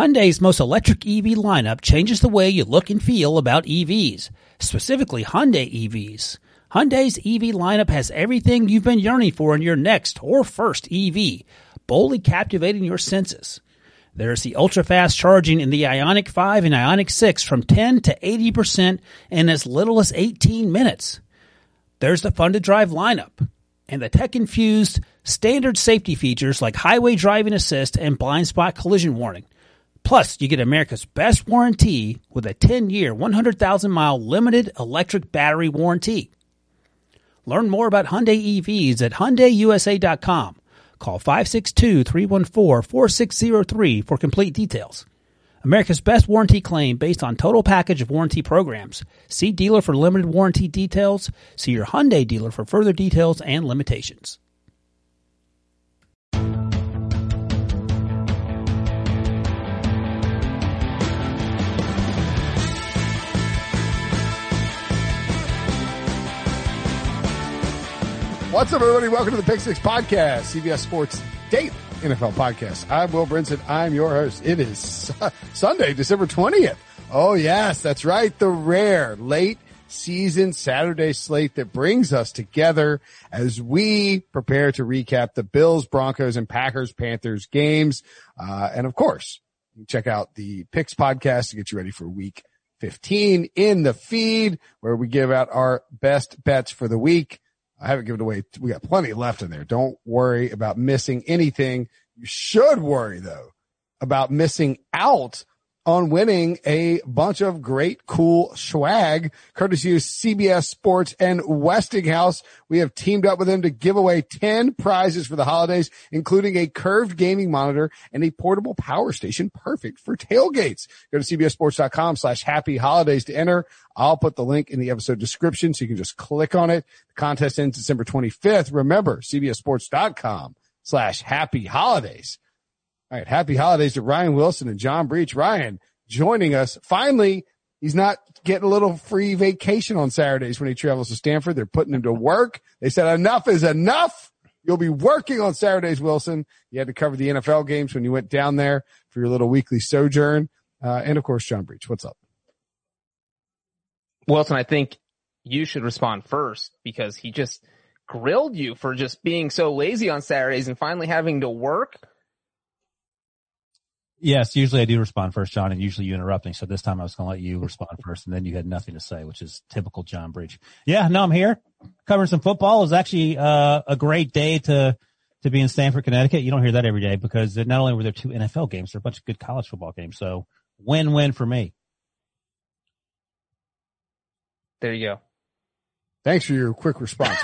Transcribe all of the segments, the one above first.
Hyundai's most electric EV lineup changes the way you look and feel about EVs, specifically Hyundai EVs. Hyundai's EV lineup has everything you've been yearning for in your next or first EV, boldly captivating your senses. There's the ultra fast charging in the Ioniq 5 and Ioniq 6 from 10 to 80% in as little as 18 minutes. There's the fun to drive lineup and the tech infused standard safety features like highway driving assist and blind spot collision warning. Plus, you get America's best warranty with a 10 year, 100,000 mile limited electric battery warranty. Learn more about Hyundai EVs at HyundaiUSA.com. Call 562-314-4603 for complete details. America's best warranty claim based on total package of warranty programs. See dealer for limited warranty details. See your Hyundai dealer for further details and limitations. What's up, everybody? Welcome to the Pick Six Podcast, CBS Sports Daily NFL Podcast. I'm Will Brinson. I'm your host. It is Sunday, December 20th. Oh, yes, that's right. The rare late season Saturday slate that brings us together as we prepare to recap the Bills, Broncos, and Packers, Panthers games. Uh, and of course, check out the Picks podcast to get you ready for week 15 in the feed where we give out our best bets for the week. I haven't given away. We got plenty left in there. Don't worry about missing anything. You should worry though about missing out on winning a bunch of great, cool swag, courtesy of CBS Sports and Westinghouse. We have teamed up with them to give away 10 prizes for the holidays, including a curved gaming monitor and a portable power station perfect for tailgates. Go to cbssports.com slash happy holidays to enter. I'll put the link in the episode description so you can just click on it. The contest ends December 25th. Remember, cbssports.com slash happy holidays. All right. Happy holidays to Ryan Wilson and John Breech. Ryan joining us. Finally, he's not getting a little free vacation on Saturdays when he travels to Stamford. They're putting him to work. They said enough is enough. You'll be working on Saturdays, Wilson. You had to cover the NFL games when you went down there for your little weekly sojourn. Uh, and of course, John Breech. What's up? Wilson, I think you should respond first because he just grilled you for just being so lazy on Saturdays and finally having to work. Yes, usually I do respond first, John, and usually you interrupt me. So this time I was going to let you respond first, and then you had nothing to say, which is typical John Breech. Yeah, no, I'm here covering some football. It was actually uh, a great day to to be in Stamford, Connecticut. You don't hear that every day because not only were there two NFL games, there were a bunch of good college football games. So win-win for me. There you go. Thanks for your quick response.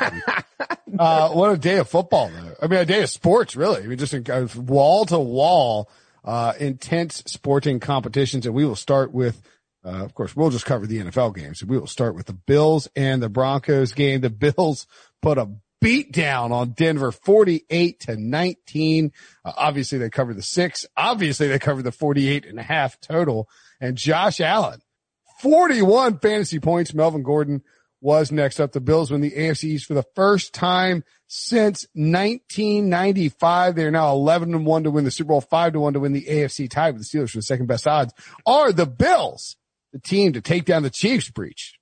uh, what a day of football, though. I mean, a day of sports, really. I mean, just wall to wall uh, intense sporting competitions. And we will start with, uh, of course, we'll just cover the NFL games. We will start with the Bills and the Broncos game. The Bills put a beat down on Denver 48 to 19. Uh, obviously they covered the six. Obviously they covered the 48 and a half total. And Josh Allen, 41 fantasy points. Melvin Gordon was next up. The Bills win the AFC East for the first time since 1995. They are now 11 and 1 to win the Super Bowl, 5 to 1 to win the AFC tied with the Steelers for the second best odds. Are the Bills the team to take down the Chiefs Breech?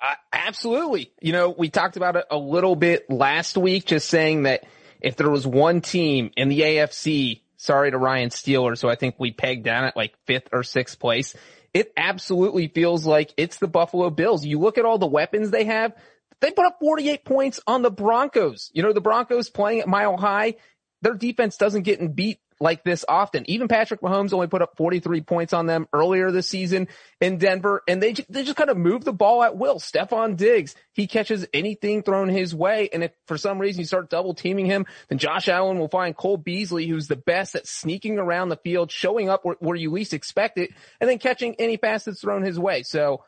Uh, absolutely. You know, we talked about it a little bit last week, just saying that if there was one team in the AFC, sorry to Ryan Steelers, so I think we pegged down at like fifth or sixth place. It absolutely feels like it's the Buffalo Bills. You look at all the weapons they have. They put up 48 points on the Broncos. You know, the Broncos playing at mile high. Their defense doesn't get beat like this often. Even Patrick Mahomes only put up 43 points on them earlier this season in Denver, and they they just kind of move the ball at will. Stefon Diggs, he catches anything thrown his way, and if for some reason you start double teaming him, then Josh Allen will find Cole Beasley, who's the best at sneaking around the field, showing up where, where you least expect it, and then catching any pass that's thrown his way. So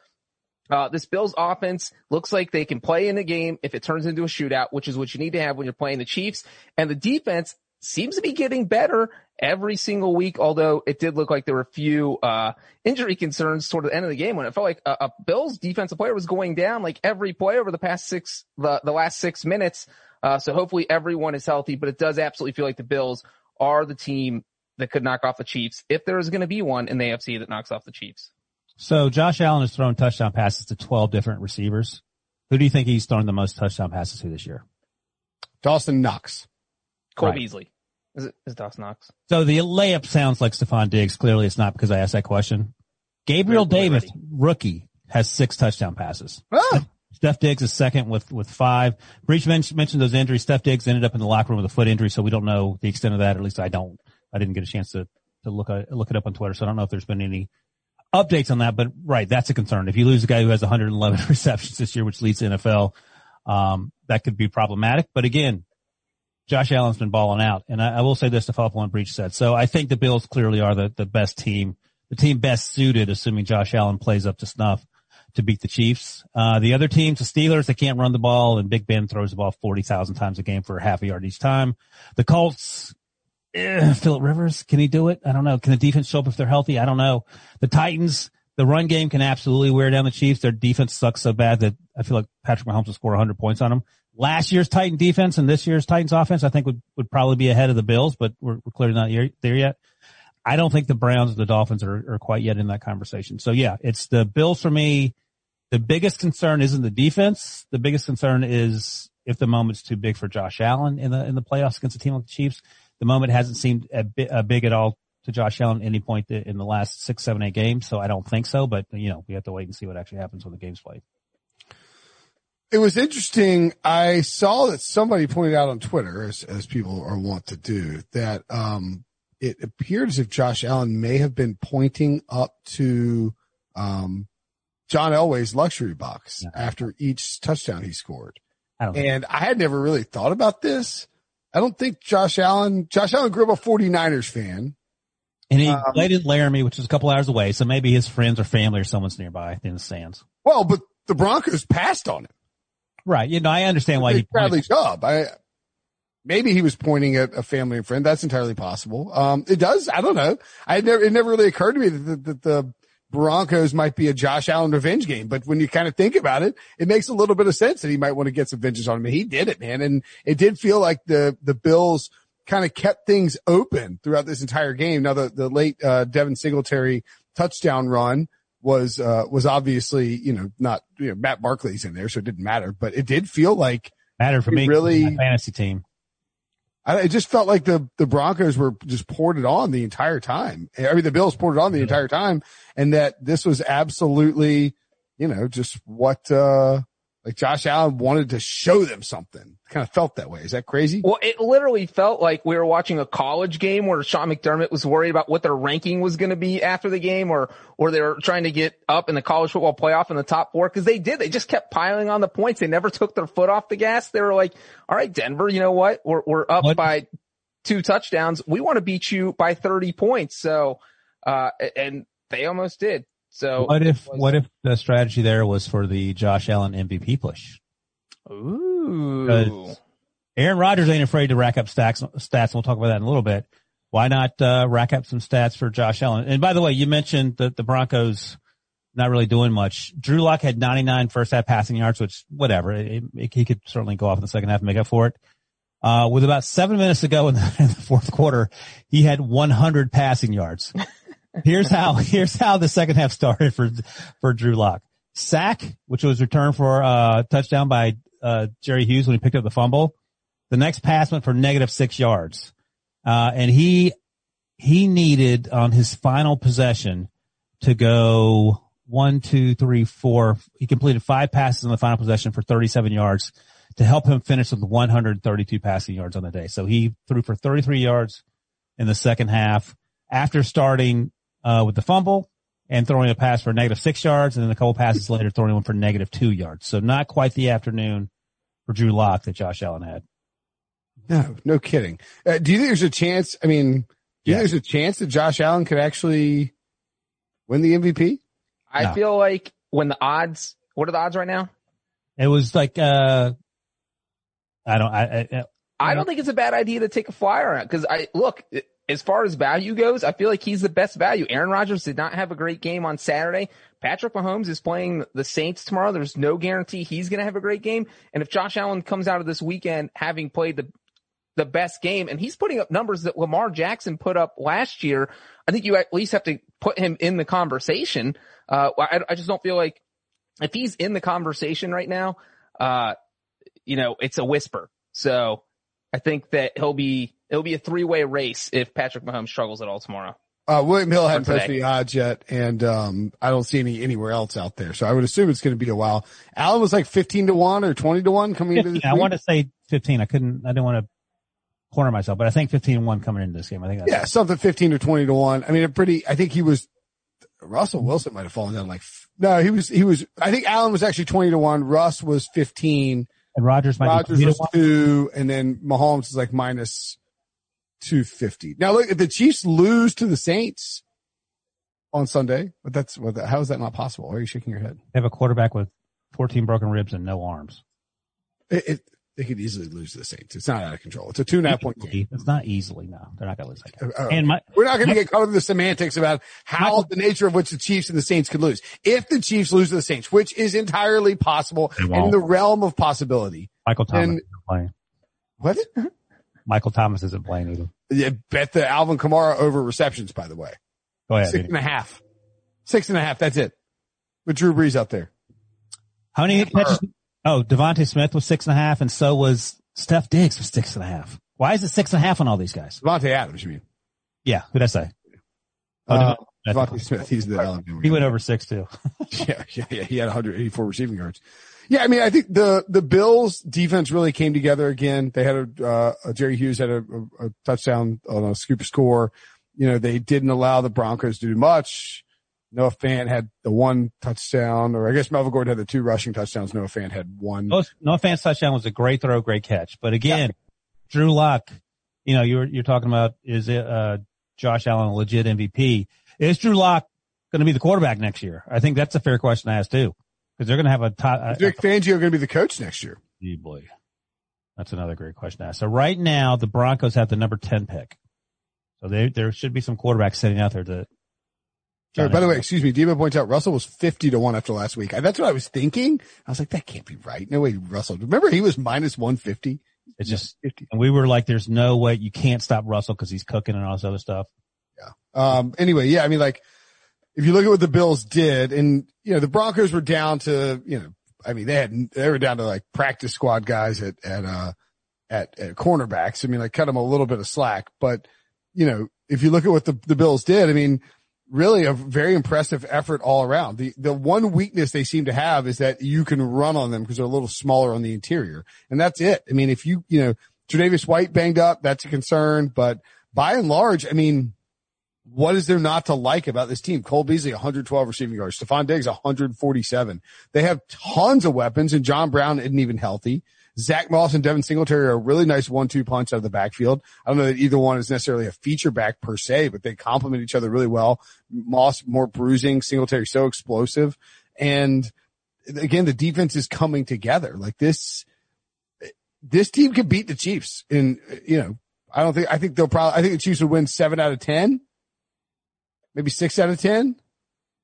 uh, this Bills offense looks like they can play in a game if it turns into a shootout, which is what you need to have when you're playing the Chiefs. And the defense seems to be getting better every single week, although it did look like there were a few, uh, injury concerns toward the end of the game when it felt like a, a Bills defensive player was going down like every play over the past six, the, the last six minutes. Uh, so hopefully everyone is healthy, but it does absolutely feel like the Bills are the team that could knock off the Chiefs if there is going to be one in the AFC that knocks off the Chiefs. So Josh Allen has thrown touchdown passes to 12 different receivers. Who do you think he's thrown the most touchdown passes to this year? Dawson Knox. Cole Right. Beasley. Is it is Dawson Knox? So the layup sounds like Stefon Diggs. Clearly it's not because I asked that question. Gabriel Davis, ready. rookie, has six touchdown passes. Ah, Steph Diggs is second with, with five. Breech mentioned, those injuries. Steph Diggs ended up in the locker room with a foot injury, so we don't know the extent of that. At least I don't. I didn't get a chance to, to look, at, look it up on Twitter, so I don't know if there's been any updates on that, but right, that's a concern. If you lose a guy who has 111 receptions this year, which leads the NFL, um, that could be problematic. But again, Josh Allen's been balling out. And I, I will say this to follow up on Breech said. So I think the Bills clearly are the, the best team, the team best suited, assuming Josh Allen plays up to snuff to beat the Chiefs. Uh, the other teams, the Steelers, they can't run the ball and Big Ben throws the ball 40,000 times a game for a half a yard each time. The Colts, eh, Philip Rivers, can he do it? I don't know. Can the defense show up if they're healthy? I don't know. The Titans, the run game can absolutely wear down the Chiefs. Their defense sucks so bad that I feel like Patrick Mahomes will score 100 points on them. Last year's Titan defense and this year's Titans offense, I think would, would probably be ahead of the Bills, but we're, we're clearly not here- there yet. I don't think the Browns or the Dolphins are, are quite yet in that conversation. So yeah, it's the Bills for me. The biggest concern isn't the defense. The biggest concern is if the moment's too big for Josh Allen in the, in the playoffs against a team like the Chiefs. The moment hasn't seemed a bit, uh, big at all to Josh Allen any point in the last six, seven, eight games. So I don't think so, but you know, we have to wait and see what actually happens when the game's played. It was interesting. I saw that somebody pointed out on Twitter, as, as people are wont to do, that um, it appeared as if Josh Allen may have been pointing up to um, John Elway's luxury box Yeah. after each touchdown he scored. I And I had never really thought about this. I don't think Josh Allen, Josh Allen grew up a 49ers fan. And he Um, played in Laramie, which is a couple hours away. So maybe his friends or family or someone's nearby in the stands. Well, but the Broncos passed on him. Right. You know, I understand why he Bradley Chubb. I, maybe he was pointing at a family and friend. That's entirely possible. Um, it does. I don't know. I never, it never really occurred to me that, that, that the Broncos might be a Josh Allen revenge game. But when you kind of think about it, it makes a little bit of sense that he might want to get some vengeance on him. He did it, man. And it did feel like the, the Bills kind of kept things open throughout this entire game. Now the, the late, uh, Devin Singletary touchdown run was, uh, was obviously, you know, not, you know, Matt Barkley's in there, so it didn't matter, but it did feel like mattered for me. really- fantasy team. I, it just felt like the, the Broncos were just poured it on the entire time. I mean, the Bills poured it on the entire time and that this was absolutely, you know, just what, uh, like Josh Allen wanted to show them something. Kind of felt that way. Is that crazy? Well, it literally felt like we were watching a college game where Sean McDermott was worried about what their ranking was going to be after the game or, or they were trying to get up in the college football playoff in the top four because they did. They just kept piling on the points. They never took their foot off the gas. They were like, all right, Denver, you know what? We're, we're up What- by two touchdowns. We want to beat you by 30 points. So, uh, and they almost did. So What if, was- what if the strategy there was for the Josh Allen MVP push? Ooh. Because- Aaron Rodgers ain't afraid to rack up stacks, stats. We'll talk about that in a little bit. Why not, uh, rack up some stats for Josh Allen? And by the way, you mentioned that the Broncos not really doing much. Drew Lock had 99 first half passing yards, which whatever. It, it, he could certainly go off in the second half and make up for it. Uh, with about seven minutes to go in the, in the fourth quarter, he had 100 passing yards. here's how, here's how the second half started for, for Drew Lock. Sack, which was returned for a touchdown by, uh, Jerry Hughes when he picked up the fumble. The next pass went for negative six yards. Uh, and he, he needed on his final possession to go one, two, three, four. He completed five passes in the final possession for 37 yards to help him finish with 132 passing yards on the day. So he threw for 33 yards in the second half after starting, uh, with the fumble and throwing a pass for negative six yards and then a couple passes later throwing one for negative two yards. So not quite the afternoon for Drew Lock that Josh Allen had. No, no kidding. Uh, do you think there's a chance? I mean, do you Yeah. think there's a chance that Josh Allen could actually win the MVP? I No. feel like when the odds, what are the odds right now? It was like, uh, I don't, I, I, I Yeah. don't think it's a bad idea to take a flyer on it because I look as far as value goes. I feel like he's the best value. Aaron Rodgers did not have a great game on Saturday. Patrick Mahomes is playing the Saints tomorrow. There's no guarantee he's going to have a great game. And if Josh Allen comes out of this weekend having played the the best game and he's putting up numbers that Lamar Jackson put up last year. I think you at least have to put him in the conversation. Uh, I, I just don't feel like if he's in the conversation right now, uh, you know, it's a whisper. So I think that he'll be, it'll be a three way race if Patrick Mahomes struggles at all tomorrow. Uh, William Hill hadn't For today. posted any odds yet, and um, I don't see any anywhere else out there. So I would assume it's going to be a while. Allen was like fifteen to one or twenty to one coming into 15. this. I want to say 15. I couldn't, I didn't want to corner myself, but I think 15 to 1 coming into this game. I think that's yeah, something fifteen to twenty to one. I mean, a pretty. I think he was. Russell Wilson might have fallen down like no, he was he was. I think Allen was actually twenty to one. Russ was fifteen. And Rodgers might Rodgers be was two, and then Mahomes is like minus two fifty. Now look, if the Chiefs lose to the Saints on Sunday, but that's what. How is that not possible? Why are you shaking your head? They have a quarterback with 14 broken ribs and no arms. It, it, they could easily lose to the Saints. It's not out of control. It's a two and a half point game. It's not easily, no. They're not going to lose that game. Uh, uh, And my, We're not going to get caught up in the semantics about how the nature of which the Chiefs and the Saints could lose. If the Chiefs lose to the Saints, which is entirely possible They and won't. in the realm of possibility. Michael Thomas and- playing. What? Michael Thomas isn't playing either. Yeah, bet the Alvin Kamara over receptions, by the way. Go ahead. Six and a half. Six and a half. That's it. With Drew Brees out there. How many catches? Oh, DeVonta Smith was six and a half and so was Steph Diggs was six and a half. Why is it six and a half on all these guys? Davante Adams, you mean? Yeah. Who'd I say? Oh, Uh, DeVonta Smith. He's the Alabama. He went over six too. Yeah, yeah, yeah. He had 184 receiving yards. Yeah, I mean, I think the the Bills defense really came together again. They had a, uh, a Jerry Hughes had a, a, a touchdown on a scoop score. You know, they didn't allow the Broncos to do much. Noah Fant had the one touchdown, or I guess Melvin Gordon had the two rushing touchdowns. Noah Fant had one. No, no offense, touchdown was a great throw, great catch. But again, Drew Lock, you know, you're, you're talking about is it, uh, Josh Allen a legit MVP? Is Drew Lock going to be the quarterback next year? I think that's a fair question to ask too. Cause they're going to have a top, Vic Fangio going to be the coach next year? Boy. That's another great question to ask. So right now the Broncos have the number 10 pick. So they, there should be some quarterbacks sitting out there to. Sorry, by the way, excuse me. Debo points out Russell was 50 to 1 after last week. That's what I was thinking. I was like, that can't be right. No way Russell. Remember he was minus 150? it's just, 50. and we were like, there's no way you can't stop Russell because he's cooking and all this other stuff. Yeah. Um, anyway, yeah, I mean, like, if you look at what the Bills did and, you know, the Broncos were down to, you know, I mean, they had, they were down to like practice squad guys at, at, uh, at, at cornerbacks. I mean, like cut them a little bit of slack, but, you know, if you look at what the, the Bills did, I mean, really a very impressive effort all around. The, the one weakness they seem to have is that you can run on them because they're a little smaller on the interior. And that's it. I mean, if you, you know, Tre'Davious White banged up, that's a concern, but by and large, I mean, what is there not to like about this team? Cole Beasley, 112 receiving yards. Stefon Diggs, 147. They have tons of weapons and John Brown isn't even healthy. Zach Moss and Devin Singletary are a really nice one-two punch out of the backfield. I don't know that either one is necessarily a feature back per se, but they complement each other really well. Moss more bruising, Singletary so explosive. And again, the defense is coming together. Like this, this team can beat the Chiefs in, you know, I don't think, I think they'll probably, I think the Chiefs would win seven out of 10, maybe six out of 10.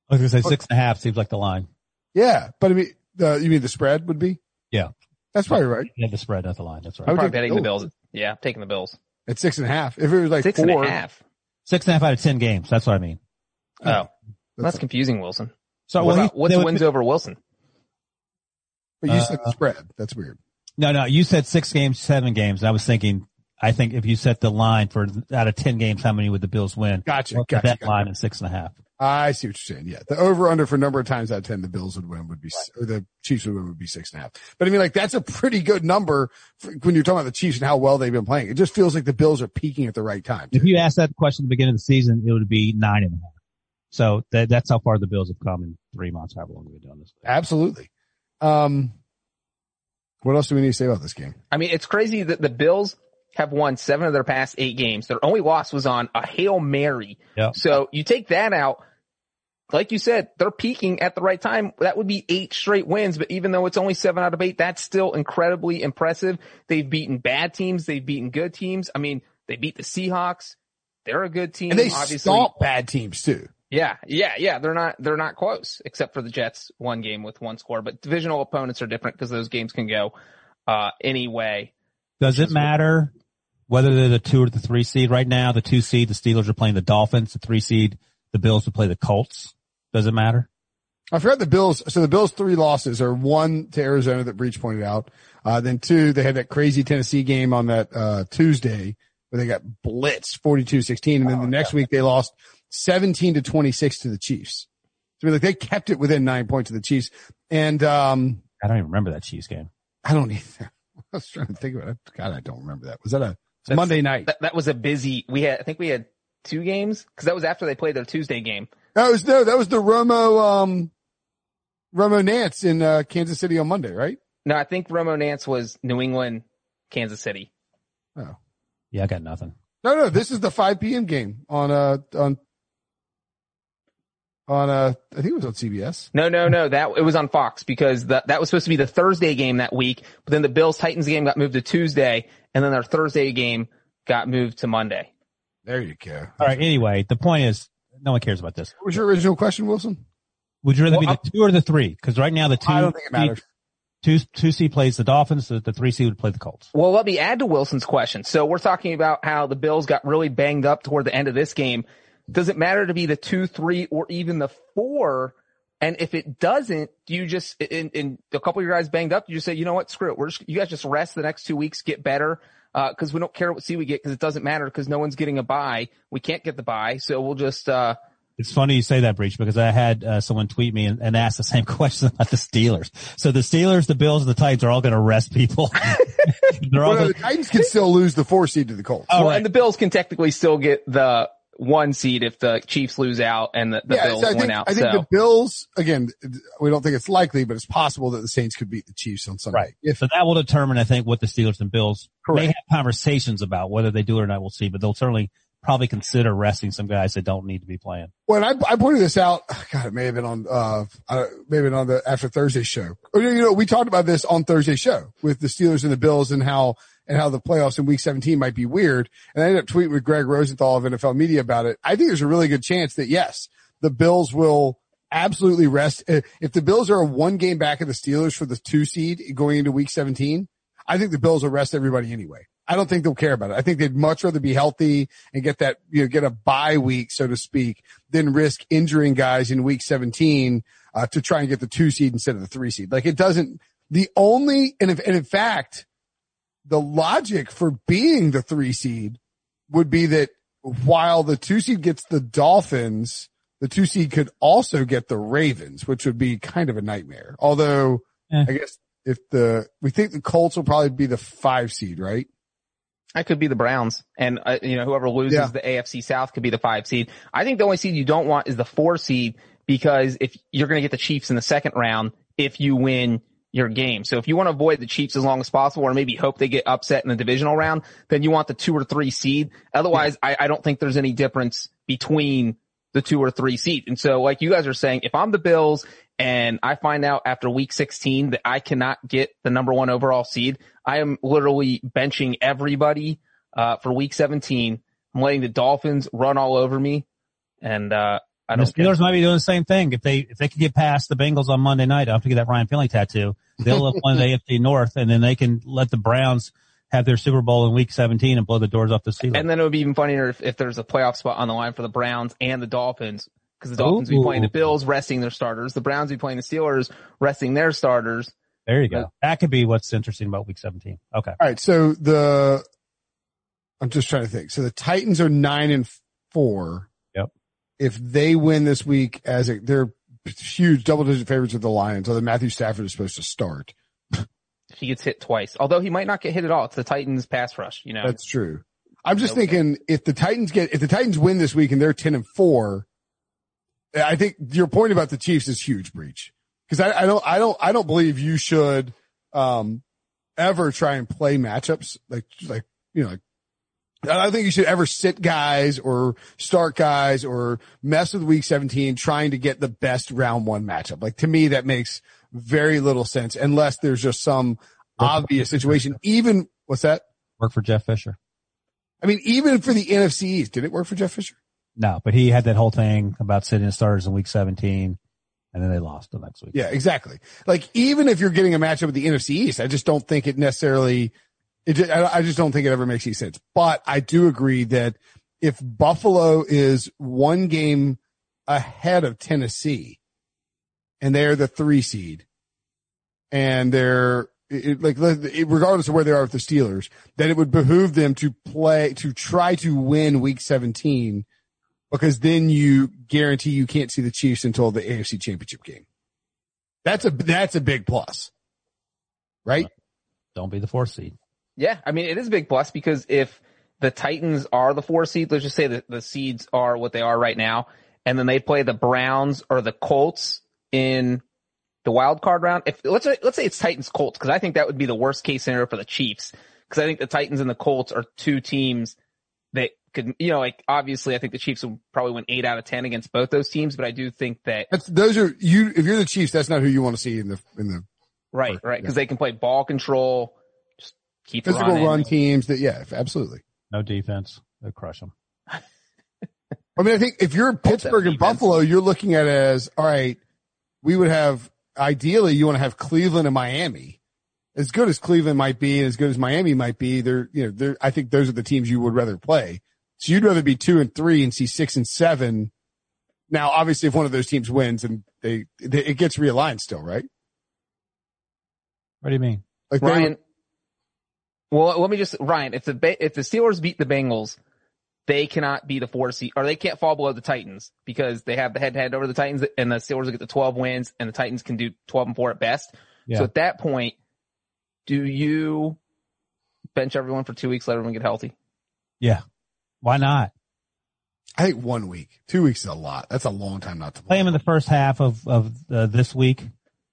I was going to say six and a half seems like the line. Yeah. But I mean, uh, you mean the spread would be? Yeah. That's probably right. Yeah, the spread, not the line. That's I right. would Probably take betting the Bills. Bills. Yeah, I'm taking the Bills. At six and a half. If it was like Six and a four, half. Six and a half out of 10 games. That's what I mean. Oh, that's confusing, Wilson. So what well, about, what's they would- wins over Wilson? but you said Uh, the spread. That's weird. No, no, you said six games, seven games. I was thinking, I think if you set the line for out of 10 games, how many would the Bills win? Gotcha. What's the Gotcha. bet gotcha. line in six and a half. I see what you're saying. Yeah. The over under for number of times out of 10, the Bills would win would be, or the Chiefs would win would be six and a half. But I mean, like, that's a pretty good number for, when you're talking about the Chiefs and how well they've been playing. It just feels like the Bills are peaking at the right time. If you asked that question at the beginning of the season, it would be nine and a half. So that, that's how far the Bills have come in three months, however long we've been doing this. Absolutely. Um, what else do we need to say about this game? I mean, it's crazy that the Bills have won seven of their past eight games. Their only loss was on a Hail Mary. So you take that out. Like you said, they're peaking at the right time. That would be eight straight wins, but even though it's only seven out of eight, that's still incredibly impressive. They've beaten bad teams. They've beaten good teams. I mean, they beat the Seahawks. They're a good team. And they obviously. stomp bad teams too. Yeah, yeah, yeah. They're not, they're not close except for the Jets one game with one score, but divisional opponents are different because those games can go, uh, any way. Does it matter whether they're the two or the three seed right now. The two seed, the Steelers are playing the Dolphins. The three seed, the Bills would play the Colts. Does it matter? I forgot the Bills. So the Bills' three losses are one to Arizona that Breech pointed out. Uh, then two, they had that crazy Tennessee game on that, uh, Tuesday where they got blitzed 42-16. And then the next week they lost 17 to 26 to the Chiefs. So like they kept it within nine points of the Chiefs. And, um, I don't even remember that Chiefs game. I don't either. I was trying to think about it. God, I don't remember that. Was that a That's- Monday night? That, that was a busy. We had. I think we had two games because that was after they played their Tuesday game. That was no, that was the Romo, um, Romo Nantz in, uh, Kansas City on Monday, right? No, I think Romo Nantz was New England, Kansas City. Oh. Yeah, I got nothing. No, no, this is the 5 p.m. game on, uh, on, on, uh, I think it was on CBS. No, no, no. That it was on Fox because that that was supposed to be the Thursday game that week. But then the Bills Titans game got moved to Tuesday, and then their Thursday game got moved to Monday. There you go. All right. Anyway, the point is, no one cares about this. What was your original question, Wilson? Would you rather Well, be the two or the three? Because right now the two, I don't think it matters. Two, two C plays the Dolphins. The, the three C would play the Colts. Well, let me add to Wilson's question. So we're talking about how the Bills got really banged up toward the end of this game. Does it matter to be the two, three, or even the four? And if it doesn't, do you just, in, in a couple of your guys banged up, you just say, you know what, screw it. We're just, you guys just rest the next two weeks, get better. Uh, cause we don't care what seed we get because it doesn't matter because no one's getting a buy. We can't get the buy. So we'll just, uh, It's funny you say that, Breech, because I had uh, someone tweet me and, and ask the same question about the Steelers. So the Steelers, the Bills, and the Titans are all going to arrest people. They're all Well, gonna, the Titans can still lose the four seed to the Colts. Oh, well, right. and the Bills can technically still get the one seed if the Chiefs lose out and the, the Bills so I win out. I think so the Bills, again, we don't think it's likely, but it's possible that the Saints could beat the Chiefs on Sunday. right. If, so that will determine, I think, what the Steelers and Bills may have conversations about. Whether they do it or not, we'll see. But they'll certainly probably consider resting some guys that don't need to be playing. when I, I pointed this out, God, it may have been on, uh, maybe on the after Thursday show. Or, you know, we talked about this on Thursday show with the Steelers and the Bills and how, and how the playoffs in week 17 might be weird. And I ended up tweeting with Greg Rosenthal of NFL media about it. I think there's a really good chance that yes, the Bills will absolutely rest. If the Bills are one game back of the Steelers for the two seed going into week 17, I think the Bills will rest everybody anyway. I don't think they'll care about it. I think they'd much rather be healthy and get that, you know, get a bye week, so to speak, than risk injuring guys in week 17, uh, to try and get the two seed instead of the three seed. Like it doesn't, the only, and if, and in fact, the logic for being the three seed would be that while the two seed gets the Dolphins, the two seed could also get the Ravens, which would be kind of a nightmare. Although Eh. I guess if the, we think the Colts will probably be the five seed, right? That could be the Browns, and uh, you know whoever loses Yeah. the AFC South could be the five seed. I think the only seed you don't want is the four seed because if you're going to get the Chiefs in the second round if you win your game. So if you want to avoid the Chiefs as long as possible, or maybe hope they get upset in the divisional round, then you want the two or three seed. Otherwise, I, I don't think there's any difference between the two or three seed. And so, like you guys are saying, if I'm the Bills and I find out after week 16 that I cannot get the number one overall seed, I am literally benching everybody, uh, for week 17. I'm letting the Dolphins run all over me. And, uh, I And the don't care. Steelers might be doing the same thing. If they if they could get past the Bengals on Monday night, I have to get that Ryan Finley tattoo, they'll have won the AFC North, and then they can let the Browns have their Super Bowl in Week 17 and blow the doors off the Steelers. And then it would be even funnier if, if there's a playoff spot on the line for the Browns and the Dolphins. Cause the Dolphins would be playing the Bills, resting their starters. The Browns would be playing the Steelers, resting their starters. there you go. That could be what's interesting about Week 17. Okay. All right. So the, I'm just trying to think. So the Titans are nine and four. Yep. If they win this week as a, they're huge double digit favorites of the Lions, although Matthew Stafford is supposed to start. He gets hit twice, although he might not get hit at all. It's the Titans pass rush, you know. That's true. I'm just Okay. thinking if the Titans get, if the Titans win this week and they're 10 and four, I think your point about the Chiefs is huge Breech. Cause I, I don't, I don't, I don't believe you should, um, ever try and play matchups like, like, you know, like, I don't think you should ever sit guys or start guys or mess with week 17 trying to get the best round one matchup. Like to me, that makes very little sense unless there's just some obvious situation. Even, what's that? Work for Jeff Fisher. I mean, even for the NFC East, did it work for Jeff Fisher? No, but he had that whole thing about sitting the starters in Week 17, and then they lost the next week. Yeah, exactly. Like even if you're getting a matchup with the NFC East, I just don't think it necessarily It, I just don't think it ever makes any sense. But I do agree that if Buffalo is one game ahead of Tennessee and they're the three seed and they're it, like regardless of where they are with the Steelers, that it would behoove them to play to try to win Week 17 because then you guarantee you can't see the Chiefs until the AFC Championship game. That's a that's a big plus, right? Don't be the fourth seed. Yeah, I mean it is a big plus because if the Titans are the four seed, let's just say that the seeds are what they are right now, and then they play the Browns or the Colts in the wild card round. If let's let's say it's Titans Colts because I think that would be the worst case scenario for the Chiefs because I think the Titans and the Colts are two teams that could you know like obviously I think the Chiefs will probably win eight out of ten against both those teams, but I do think that that's, those are you. If you're the Chiefs, that's not who you want to see in the in the right right because they can play ball control, just keep physical running. run teams. That yeah, absolutely. No defense, they crush them. I mean, I think if you're Pittsburgh and Buffalo, you're looking at it as all right. We would have ideally you want to have Cleveland and Miami. As good as Cleveland might be, and as good as Miami might be, they're you know they're I think those are the teams you would rather play. So you'd rather be two and three and see six and seven. Now, obviously, if one of those teams wins and they, they it gets realigned still, right? What do you mean? Like Ryan. well, let me just Ryan. If the if the Steelers beat the Bengals, they cannot be the four seed, or they can't fall below the Titans because they have the head to head over the Titans, and the Steelers will get the 12 wins, and the Titans can do 12 and four at best. Yeah. So at that point, do you bench everyone for two weeks, let everyone get healthy? Yeah. Why not? I think one week, two weeks is a lot. That's a long time not to play, play him in the first half of of uh, this week.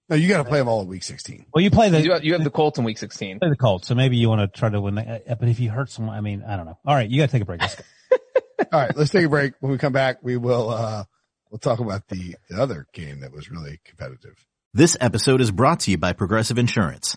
No, you got to play them all in week 16. Well, you play the, you have, you have the Colts in week 16. Play the Colts. So maybe you want to try to win the, uh, but if you hurt someone, I mean, I don't know. All right. You got to take a break. All right, let's take a break. When we come back, we will uh we'll talk about the, the other game that was really competitive. This episode is brought to you by Progressive Insurance.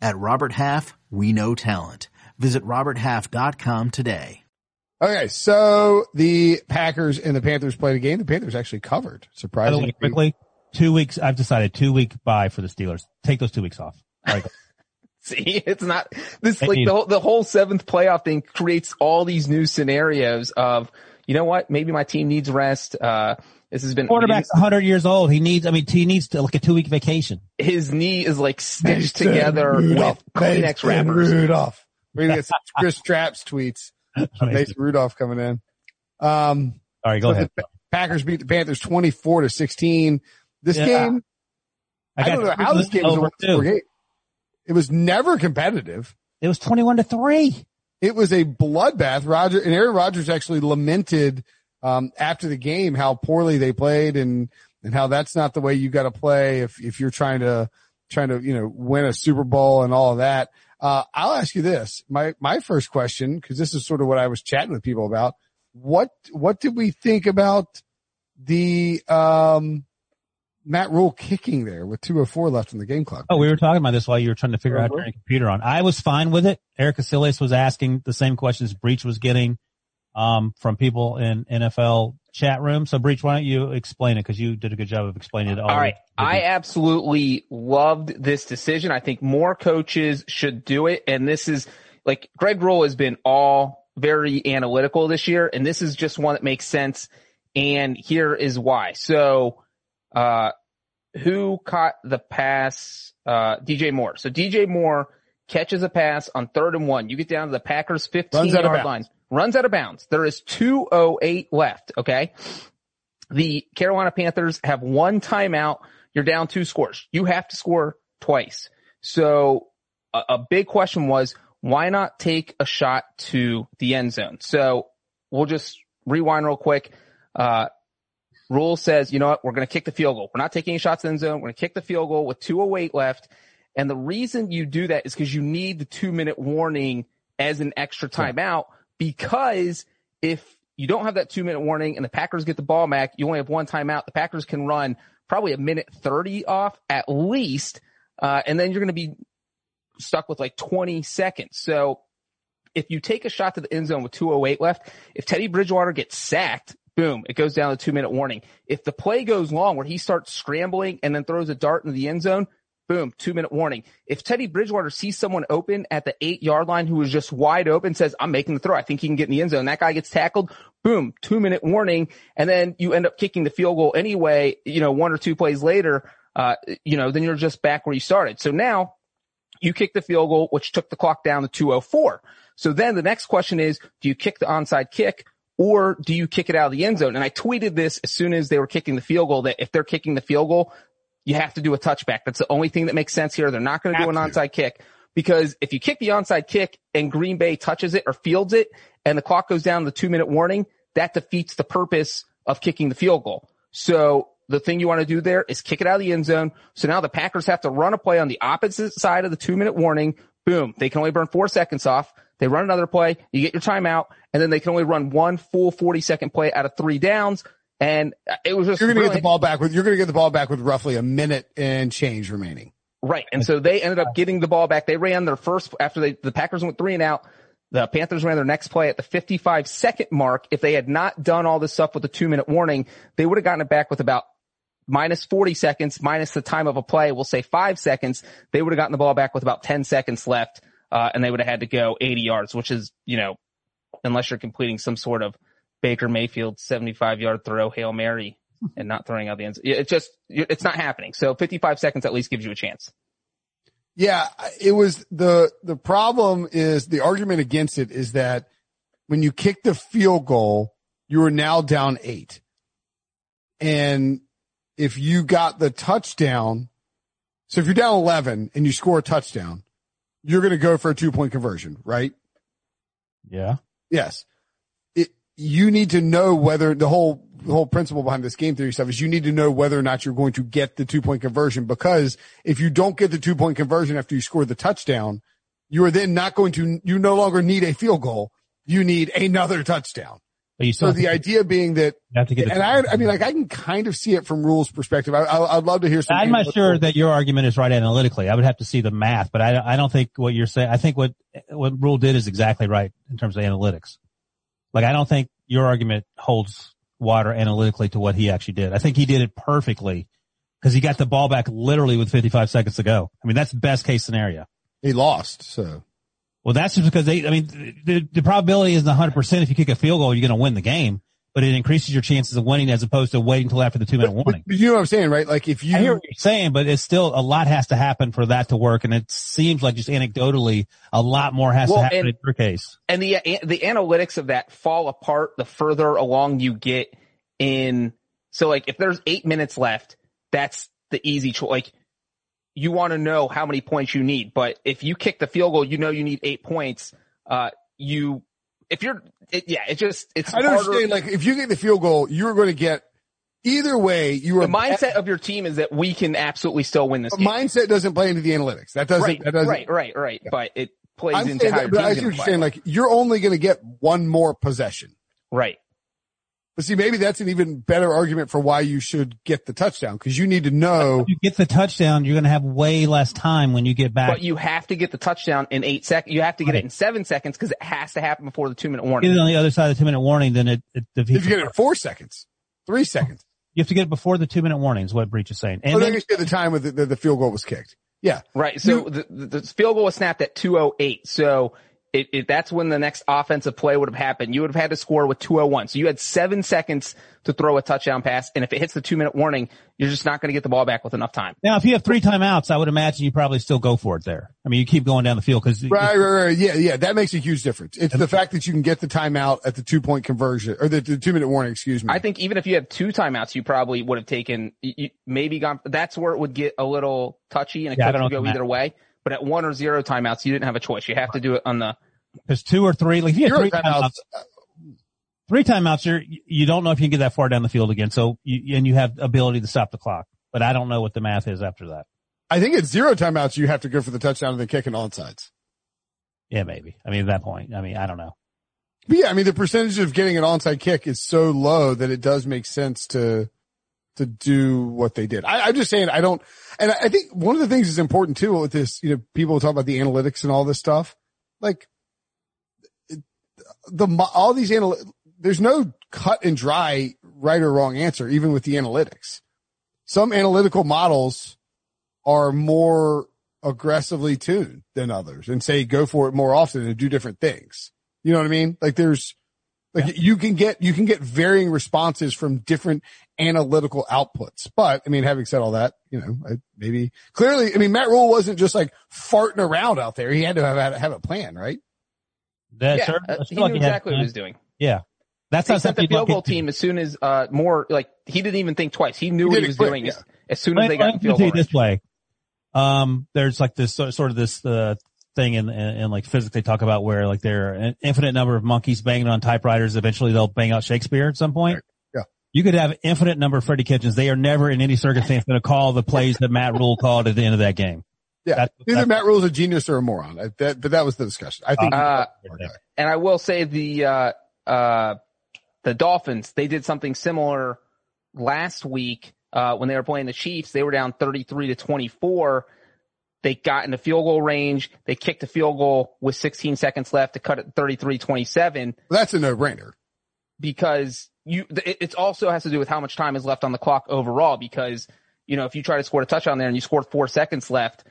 At Robert Half, we know talent. Visit roberthalf.com today. Okay, so the Packers and the Panthers played a game. The Panthers actually covered, surprisingly. quickly, two weeks, I've decided two week bye for the Steelers. Take those two weeks off. All right. See, it's not this like the whole, the whole seventh playoff thing creates all these new scenarios of, you know what? Maybe my team needs rest. Uh, this has been quarterback's 100 years old. He needs, I mean, he needs to like a two week vacation. His knee is like stitched Mason together Rudolph. with Kleenex wrappers. Rudolph. We're gonna get some Chris Traps tweets. Mason Rudolph coming in. Um, all right, go so ahead. Packers beat the Panthers 24 to 16. This yeah. game, I, I don't know how this game was a game. It was never competitive. It was 21 to three. It was a bloodbath. Roger and Aaron Rodgers actually lamented, um, after the game how poorly they played and, and how that's not the way you got to play if, if you're trying to, trying to, you know, win a Super Bowl and all of that. Uh, I'll ask you this. My, my first question, cause this is sort of what I was chatting with people about. What, what did we think about the, um, Matt Rhule kicking there with 204 left in the game clock. Oh, we were talking about this while you were trying to figure uh-huh. out turning your computer on. I was fine with it. Eric Casillas was asking the same questions Breech was getting, um, from people in NFL chat room. So Breech, why don't you explain it? Cause you did a good job of explaining it all. All right. I absolutely loved this decision. I think more coaches should do it. And this is like Greg Rhule has been all very analytical this year. And this is just one that makes sense. And here is why. So, uh, who caught the pass? Uh, DJ Moore. So DJ Moore catches a pass on third and one. You get down to the Packers 15 yard line. Runs out of bounds. There is 208 left. Okay. The Carolina Panthers have one timeout. You're down two scores. You have to score twice. So a, a big question was why not take a shot to the end zone? So we'll just rewind real quick. Uh, Rhule says, you know what? We're going to kick the field goal. We're not taking any shots in the zone. We're going to kick the field goal with 208 left. And the reason you do that is because you need the two minute warning as an extra timeout because if you don't have that two minute warning and the Packers get the ball back, you only have one timeout. The Packers can run probably a minute 30 off at least. Uh, and then you're going to be stuck with like 20 seconds. So if you take a shot to the end zone with 208 left, if Teddy Bridgewater gets sacked, boom, it goes down to two minute warning. If the play goes long where he starts scrambling and then throws a dart into the end zone, boom, two minute warning. If Teddy Bridgewater sees someone open at the eight yard line who is just wide open, says, I'm making the throw. I think he can get in the end zone. That guy gets tackled. Boom, two minute warning. And then you end up kicking the field goal anyway, you know, one or two plays later, uh, you know, then you're just back where you started. So now you kick the field goal, which took the clock down to 204. So then the next question is, do you kick the onside kick? Or do you kick it out of the end zone? And I tweeted this as soon as they were kicking the field goal that if they're kicking the field goal, you have to do a touchback. That's the only thing that makes sense here. They're not going to do an onside kick because if you kick the onside kick and Green Bay touches it or fields it and the clock goes down the two minute warning, that defeats the purpose of kicking the field goal. So the thing you want to do there is kick it out of the end zone. So now the Packers have to run a play on the opposite side of the two minute warning. Boom. They can only burn four seconds off. They run another play. You get your timeout and then they can only run one full 40 second play out of three downs. And it was just You're going to get the ball back with, you're going to get the ball back with roughly a minute and change remaining. Right. And so they ended up getting the ball back. They ran their first after they, the Packers went three and out. The Panthers ran their next play at the 55 second mark. If they had not done all this stuff with the two minute warning, they would have gotten it back with about minus 40 seconds, minus the time of a play. We'll say five seconds. They would have gotten the ball back with about 10 seconds left. Uh, and they would have had to go 80 yards, which is, you know, unless you're completing some sort of Baker Mayfield 75 yard throw, Hail Mary and not throwing out the ends. It's just, it's not happening. So 55 seconds at least gives you a chance. Yeah, it was the, the problem is the argument against it is that when you kick the field goal, you are now down eight. And if you got the touchdown, so if you're down 11 and you score a touchdown, you're going to go for a two point conversion, right? Yeah. Yes. You need to know whether the whole, the whole principle behind this game theory stuff is you need to know whether or not you're going to get the two point conversion because if you don't get the two point conversion after you score the touchdown, you are then not going to, you no longer need a field goal. You need another touchdown. But you still So the idea being that, you have to get. and I, I mean, like I can kind of see it from Rhule's perspective. I, I, I'd love to hear some. I'm not sure that your argument is right analytically. I would have to see the math, but I, I don't think what you're saying. I think what what Rhule did is exactly right in terms of analytics. Like I don't think your argument holds water analytically to what he actually did. I think he did it perfectly because he got the ball back literally with 55 seconds to go. I mean that's best case scenario. He lost. So Well, that's just because they. I mean the the probability isn't 100 percent if you kick a field goal you're going to win the game, but it increases your chances of winning as opposed to waiting until after the two minute warning. But you know what I'm saying, right? Like if you, I hear what you're saying, but it's still a lot has to happen for that to work, and it seems like just anecdotally, a lot more has Well, to happen and- in your case. and the the analytics of that fall apart the further along you get in so like if there's eight minutes left that's the easy choice like you want to know how many points you need but if you kick the field goal you know you need eight points uh you if you're it, yeah it just it's I harder. understand. Like if you get the field goal, you're going to get either way. You are the mindset of your team is that we can absolutely still win this mindset doesn't play into the analytics. That doesn't. right that doesn't. right right right but it plays I'm into how that, but I see what you're saying. Like you're only going to get one more possession. right But see, maybe that's an even better argument for why you should get the touchdown because you need to know. If you get the touchdown, you're going to have way less time when you get back. But you have to get the touchdown in eight seconds. You have to get it in seven seconds because it has to happen before the two minute get warning. it on the other side of the two minute warning, then it, it defeats. If you get it in four seconds, three seconds, You have to get it before the two minute warning is what Breech is saying. And oh, or then, then you get the time with the, the, the field goal was kicked. Yeah, Right. So the, the, the field goal was snapped at 208. So it, it, that's when the next offensive play would have happened. You would have had to score with 201. So you had seven seconds to throw a touchdown pass. And if it hits the two minute warning, you're just not going to get the ball back with enough time. Now, if you have three timeouts, I would imagine you probably still go for it there. I mean, you keep going down the field because right, right, right. Yeah, yeah. That makes a huge difference. It's the fact that you can get the timeout at the two point conversion or the, the two minute warning. Excuse me. I think even if you had two timeouts, you probably would have taken, you, maybe gone, that's where it would get a little touchy and it Yeah, I could don't go know. either way. But at one or zero timeouts, you didn't have a choice. You have to do it on the, Because two or three, like if you have Zero three timeouts. timeouts, uh, three timeouts, you're, you don't know if you can get that far down the field again. So you, and you have ability to stop the clock, but I don't know what the math is after that. I think at zero timeouts, you have to go for the touchdown and then kick an onside. Yeah, maybe. I mean, at that point, I mean, I don't know. But yeah, I mean, the percentage of getting an onside kick is so low that it does make sense to, to do what they did. I, I'm just saying, I don't, and I think one of the things is important too with this, you know, people talk about the analytics and all this stuff. Like the, all these anal, there's no cut and dry right or wrong answer, even with the analytics. Some analytical models are more aggressively tuned than others and say go for it more often and do different things. You know what I mean? Like there's, like you can get, you can get varying responses from different analytical outputs. But I mean, having said all that, you know, I, maybe clearly, I mean, Matt Rhule wasn't just like farting around out there. He had to have, have a plan, right? That yeah, uh, he like knew had- exactly what he was doing. Yeah. That's He not sent the something field goal like team as soon as, uh, more, like, he didn't even think twice. He knew He what he was quick, doing yeah. as, as soon as they got in me field goal this way. Um, there's like this sort of this, uh, thing in, in, in like physics they talk about where like there are an infinite number of monkeys banging on typewriters. Eventually they'll bang out Shakespeare at some point. Yeah. You could have infinite number of Freddie Kitchens. They are never in any circumstance going to call the plays that Matt Rhule called at the end of that game. Yeah. That's- Either that's- Matt Rhule's a genius or a moron. I, that, but that was the discussion. I think. Uh, okay. And I will say the, uh, uh, the Dolphins, they did something similar last week, uh, when they were playing the Chiefs. They were down 33 to 24. They got in the field goal range. They kicked a field goal with 16 seconds left to cut it 33-27 that's a no brainer. because you, it, it also has to do with how much time is left on the clock overall because, you know, if you try to score a touchdown there and you scored four seconds left,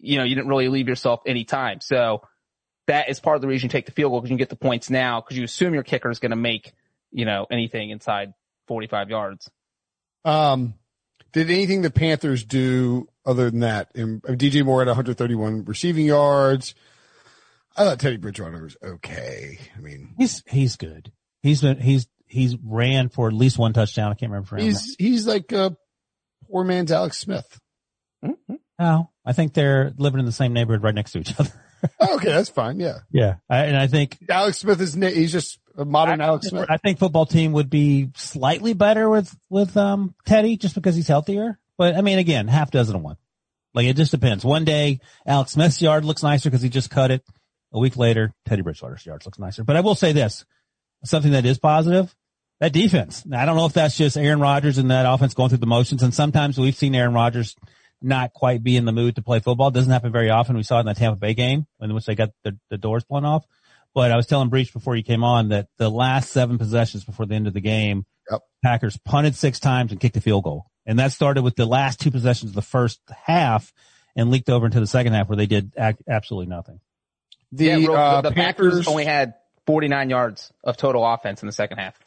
you know, you didn't really leave yourself any time. So that is part of the reason you take the field goal because you can get the points now because you assume your kicker is going to make, you know, anything inside 45 yards. Um, did anything the Panthers do other than that? And uh, DJ Moore had 131 receiving yards. I thought Teddy Bridgewater was okay. I mean, He's, he's good. He's been, he's, he's ran for at least one touchdown. I can't remember. for how he's he's like a poor man's Alex Smith. No, I think they're living in the same neighborhood right next to each other. Oh, okay, that's fine. Yeah, yeah. I, and I think Alex Smith is he's just a modern Alex Smith. I think football team would be slightly better with, with, um, Teddy just because he's healthier. But I mean, again, half dozen of one. Like it just depends. One day, Alex Smith's yard looks nicer because he just cut it. A week later, Teddy Bridgewater's yard looks nicer. But I will say this, something that is positive, that defense. Now, I don't know if that's just Aaron Rodgers and that offense going through the motions. And sometimes we've seen Aaron Rodgers not quite be in the mood to play football. It doesn't happen very often. We saw it in the Tampa Bay game in which they got the, the doors blown off. But I was telling Breech before you came on that the last seven possessions before the end of the game, Yep. Packers punted six times and kicked a field goal. And that started with the last two possessions of the first half and leaked over into the second half where they did ac- absolutely nothing. The, yeah, bro, uh, the, the Packers only had 49 yards of total offense in the second half.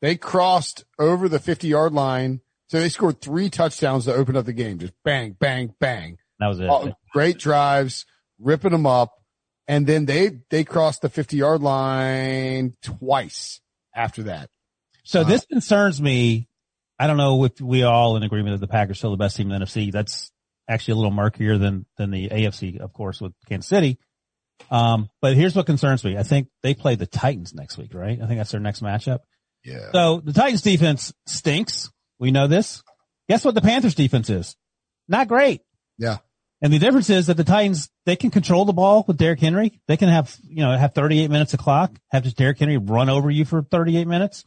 they crossed over the 50 yard line. So they scored three touchdowns to open up the game. Just bang, bang, bang. That was it. Oh, great drives, ripping them up. And then they, they crossed the 50 yard line twice after that. So this concerns me. I don't know if we all in agreement that the Packers are still the best team in the NFC. That's actually a little murkier than, than the AFC, of course, with Kansas City. Um, but here's what concerns me. I think they play the Titans next week, right? I think that's their next matchup. Yeah. So the Titans defense stinks. We know this. Guess what the Panthers defense is? Not great. Yeah. And the difference is that the Titans, they can control the ball with Derrick Henry. They can have, you know, have 38 minutes of clock, have just Derrick Henry run over you for 38 minutes.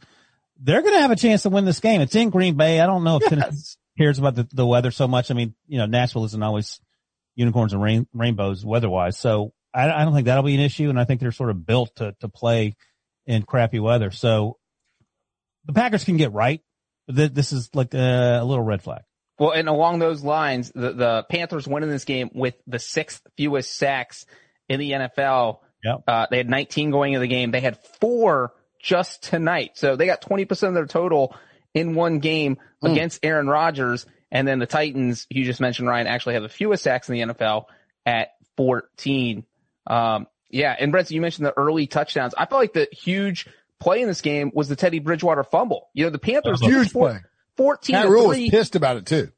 They're going to have a chance to win this game. It's in Green Bay. I don't know if Tennessee Yes. cares about the, the weather so much. I mean, you know, Nashville isn't always unicorns and rain, rainbows weather-wise. So I, I don't think that'll be an issue. And I think they're sort of built to, to play in crappy weather. So the Packers can get right. Th- this is like a, a little red flag. Well, and along those lines, the, the Panthers in this game with the sixth fewest sacks in the NFL Yep. Uh, they had 19 going into the game. They had four just tonight. So they got 20% of their total in one game Mm. against Aaron Rodgers. And then the Titans, you just mentioned Ryan, actually have the fewest sacks in the NFL at 14. Um, yeah. And Brent, you mentioned the early touchdowns. I felt like the huge play in this game was the Teddy Bridgewater fumble. You know, the Panthers Huge play. 14 Matt Rhule was pissed about it too.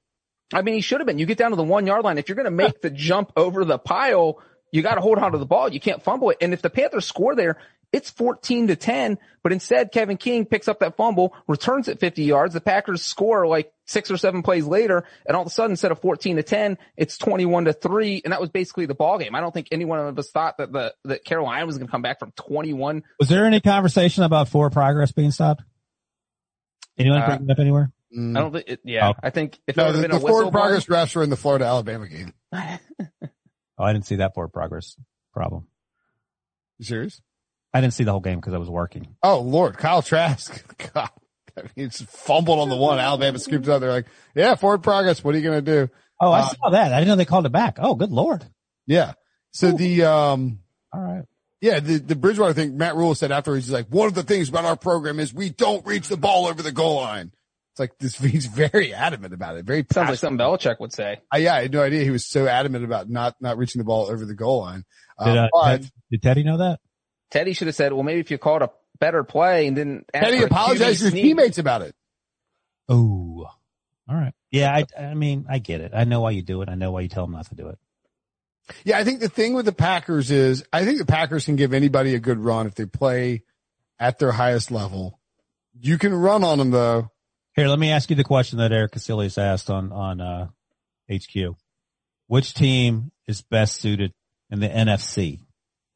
I mean, he should have been. You get down to the one yard line. If you're going to make the jump over the pile, you got to hold on to the ball. You can't fumble it. And if the Panthers score there, it's 14 to 10. But instead, Kevin King picks up that fumble, returns it 50 yards. The Packers score like six or seven plays later. And all of a sudden, instead of 14 to 10, it's 21 to three. And that was basically the ball game. I don't think any one of us thought that the, that Carolina was going to come back from 21. Was there any conversation about forward progress being stopped? Anyone Uh, bring it up anywhere? I don't think, it, yeah, Oh. I think if No, there would the, have been the a whistle forward progress refs were in the Florida Alabama game. Oh, I didn't see that forward progress problem. You serious? I didn't see the whole game because I was working. Oh Lord, Kyle Trask. God, I mean, it's fumbled on the one. Alabama scooped it out. They're like, yeah, forward progress. What are you going to do? Oh, I Uh, saw that. I didn't know they called it back. Oh, good lord. Yeah. So the, um, All right. yeah, the, the Bridgewater thing, Matt Rhule said afterwards, he's like, one of the things about our program is we don't reach the ball over the goal line. It's like this, he's very adamant about it. Very Sounds like something Belichick would say. Uh, yeah, I had no idea he was so adamant about not, not reaching the ball over the goal line. Uh, Did, uh, but Ted- did Teddy know that? Teddy should have said, well, maybe if you called a better play and didn't Teddy for apologized to his teammates about it. Oh, all right. Yeah. I, I mean, I get it. I know why you do it. I know why you tell them not to do it. Yeah, I think the thing with the Packers is I think the Packers can give anybody a good run if they play at their highest level. You can run on them though. Here, let me ask you the question that Eric Casillas asked on, on, uh, HQ. Which team is best suited in the NFC,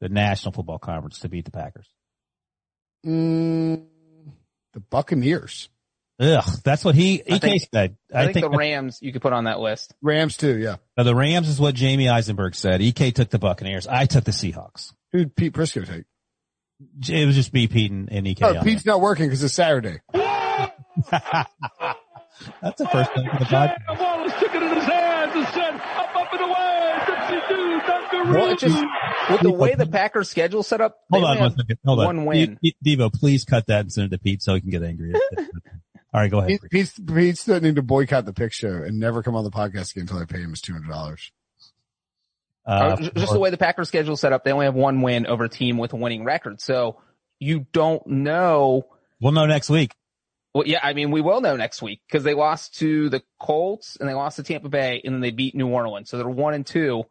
the National Football Conference, to beat the Packers? Mm, the Buccaneers, Ugh, that's what he, I EK think- said. I, think, the Rams you could put on that list. Rams too. Yeah. Now, the Rams is what Jamey Eisenberg said. EK took the Buccaneers. I took the Seahawks. Who'd Pete Prisco take? It was just me, Pete, and, and EK. Oh, on Pete's not working because it's Saturday. That's the first thing for the podcast. The ball was sticking in his hands and said, up, up and away, Dixie do, Dunkaroo. Well, it just with the way the Packers schedule set up, they Hold on only one have. Hold on. one win. D- D- Devo, please cut that and send it to Pete so he can get angry. All right, go ahead. Pete, Pete's, Pete's threatening to boycott the pick show and never come on the podcast again until I pay him his two hundred dollars. Uh, Uh, just the way the Packers schedule set up, they only have one win over a team with a winning record. So you don't know. we'll know next week. Well, yeah, I mean, we will know next week because they lost to the Colts and they lost to Tampa Bay and then they beat New Orleans. So they're one and two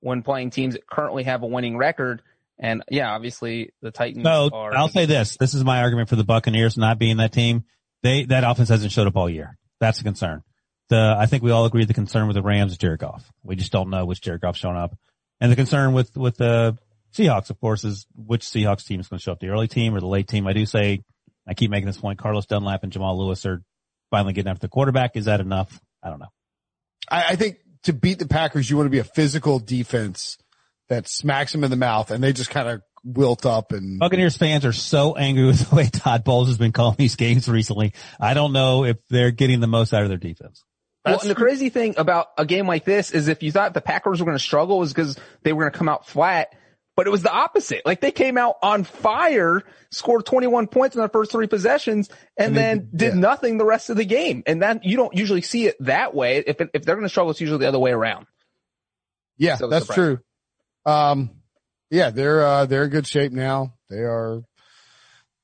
when playing teams that currently have a winning record. And yeah, obviously the Titans So are. I'll say this. This is my argument for the Buccaneers not being that team. They, that offense hasn't showed up all year. That's a concern. The, I think we all agree the concern with the Rams is Jared Goff. We just don't know which Jared Goff's showing up. And the concern with, with the Seahawks, of course, is which Seahawks team is going to show up, the early team or the late team. I do say, I keep making this point, Carlos Dunlap and Jamal Lewis are finally getting after the quarterback. Is that enough? I don't know. I, I think to beat the Packers, you want to be a physical defense that smacks them in the mouth and they just kind of wilt up and Buccaneers fans are so angry with the way Todd Bowles has been calling these games recently. I don't know if they're getting the most out of their defense. Well, and the crazy thing about a game like this is if you thought the Packers were going to struggle is because they were going to come out flat, but it was the opposite. Like they came out on fire, scored 21 points in their first three possessions, and, And then did- yeah. nothing the rest of the game. And then you don't usually see it that way. If if they're going to struggle, it's usually the other way around. Yeah, So that's surprising. true. Um, yeah, they're, uh, they're in good shape now. They are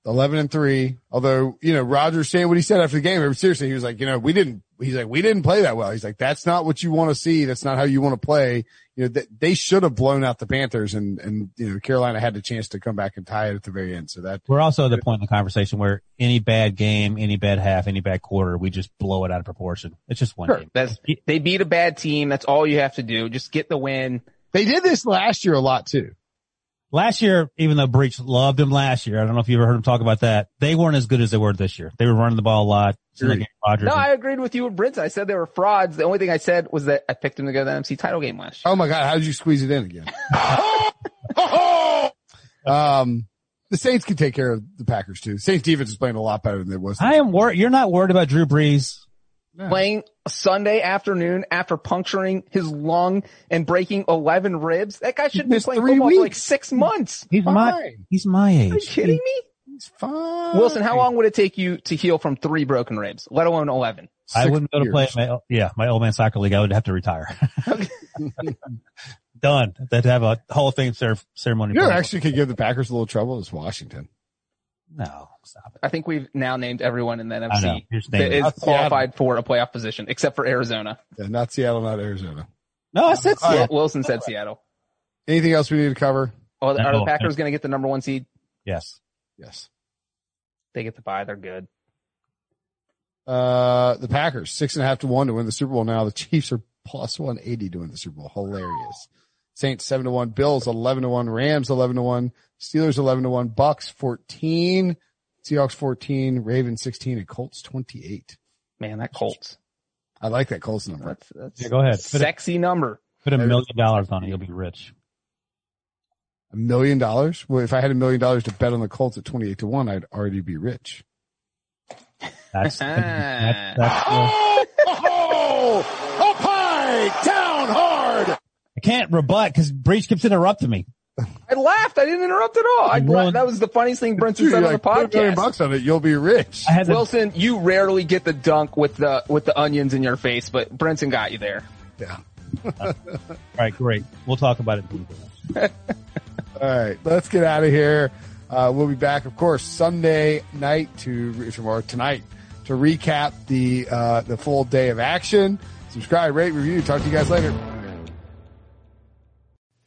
11 and three. Although, you know, Rodgers saying what he said after the game, seriously, he was like, you know, we didn't, he's like, we didn't play that well. He's like, that's not what you want to see. That's not how you want to play. You know, th- they should have blown out the Panthers and, and, you know, Carolina had the chance to come back and tie it at the very end. So that, We're also at the point in the conversation where any bad game, any bad half, any bad quarter, we just blow it out of proportion. It's just one Sure. game. That's, they beat a bad team. That's all you have to do. Just get the win. they did this last year a lot too. Last year, even though Breech loved him last year, I don't know if you ever heard him talk about that. They weren't as good as they were this year. They were running the ball a lot. Seemed like Agreed. Aaron Rodgers. No, I agreed with you with Brinson. I said they were frauds. The only thing I said was that I picked them to go to the NFC title game last year. Oh my God. How did you squeeze it in again? um, the Saints can take care of the Packers too. Saints defense is playing a lot better than it was. I am worried. You're not worried about Drew Brees. Yeah. Playing Sunday afternoon after puncturing his lung and breaking 11 ribs. That guy should be playing three football for like six months. He's my Fine. he's my age. Are you kidding me? He's fine. Wilson, how long would it take you to heal from three broken ribs, let alone 11? I wouldn't go to play my yeah my old man soccer league. I would have to retire. Done. They'd have a Hall of Fame ceremony. You know, for who me. actually could give the Packers a little trouble is Washington. No, stop it. I think we've now named everyone in the I. NFC Here's that name it. is qualified for a playoff position, except for Arizona. Yeah, not Seattle, not Arizona. No, I said All right. Seattle. Wilson said Seattle. Anything else we need to cover? Oh, are the No. Packers going to get the number one seed? Yes. Yes. They get the buy. They're good. Uh, the Packers six and a half to one to win the Super Bowl. Now the Chiefs are plus one eighty to win the Super Bowl. Hilarious. Saints seven to one. Bills eleven to one. Rams eleven to one. Steelers eleven to one. Bucks fourteen. Seahawks fourteen. Ravens sixteen. And Colts twenty eight. Man, that Colts. I like that Colts number. That's, that's Yeah, go ahead. Put a, sexy number. put a million dollars on it. You'll be rich. A million dollars. Well, if I had a million dollars to bet on the Colts at twenty eight to one, I'd already be rich. That's, that's, that's uh, Oh, up high, down hard. I can't rebut because Breech keeps interrupting me. I laughed. I didn't interrupt at all. I, Well- that was the funniest thing Brinson said on like, the put a million podcast. bucks on it, you'll be rich. I had the, Wilson, you rarely get the dunk with the with the onions in your face, but Brinson got you there. Yeah. all right, great. We'll talk about it. in a minute. All right, let's get out of here. Uh, we'll be back, of course, Sunday night to or tonight to recap the uh, the full day of action. Subscribe, rate, review. Talk to you guys later.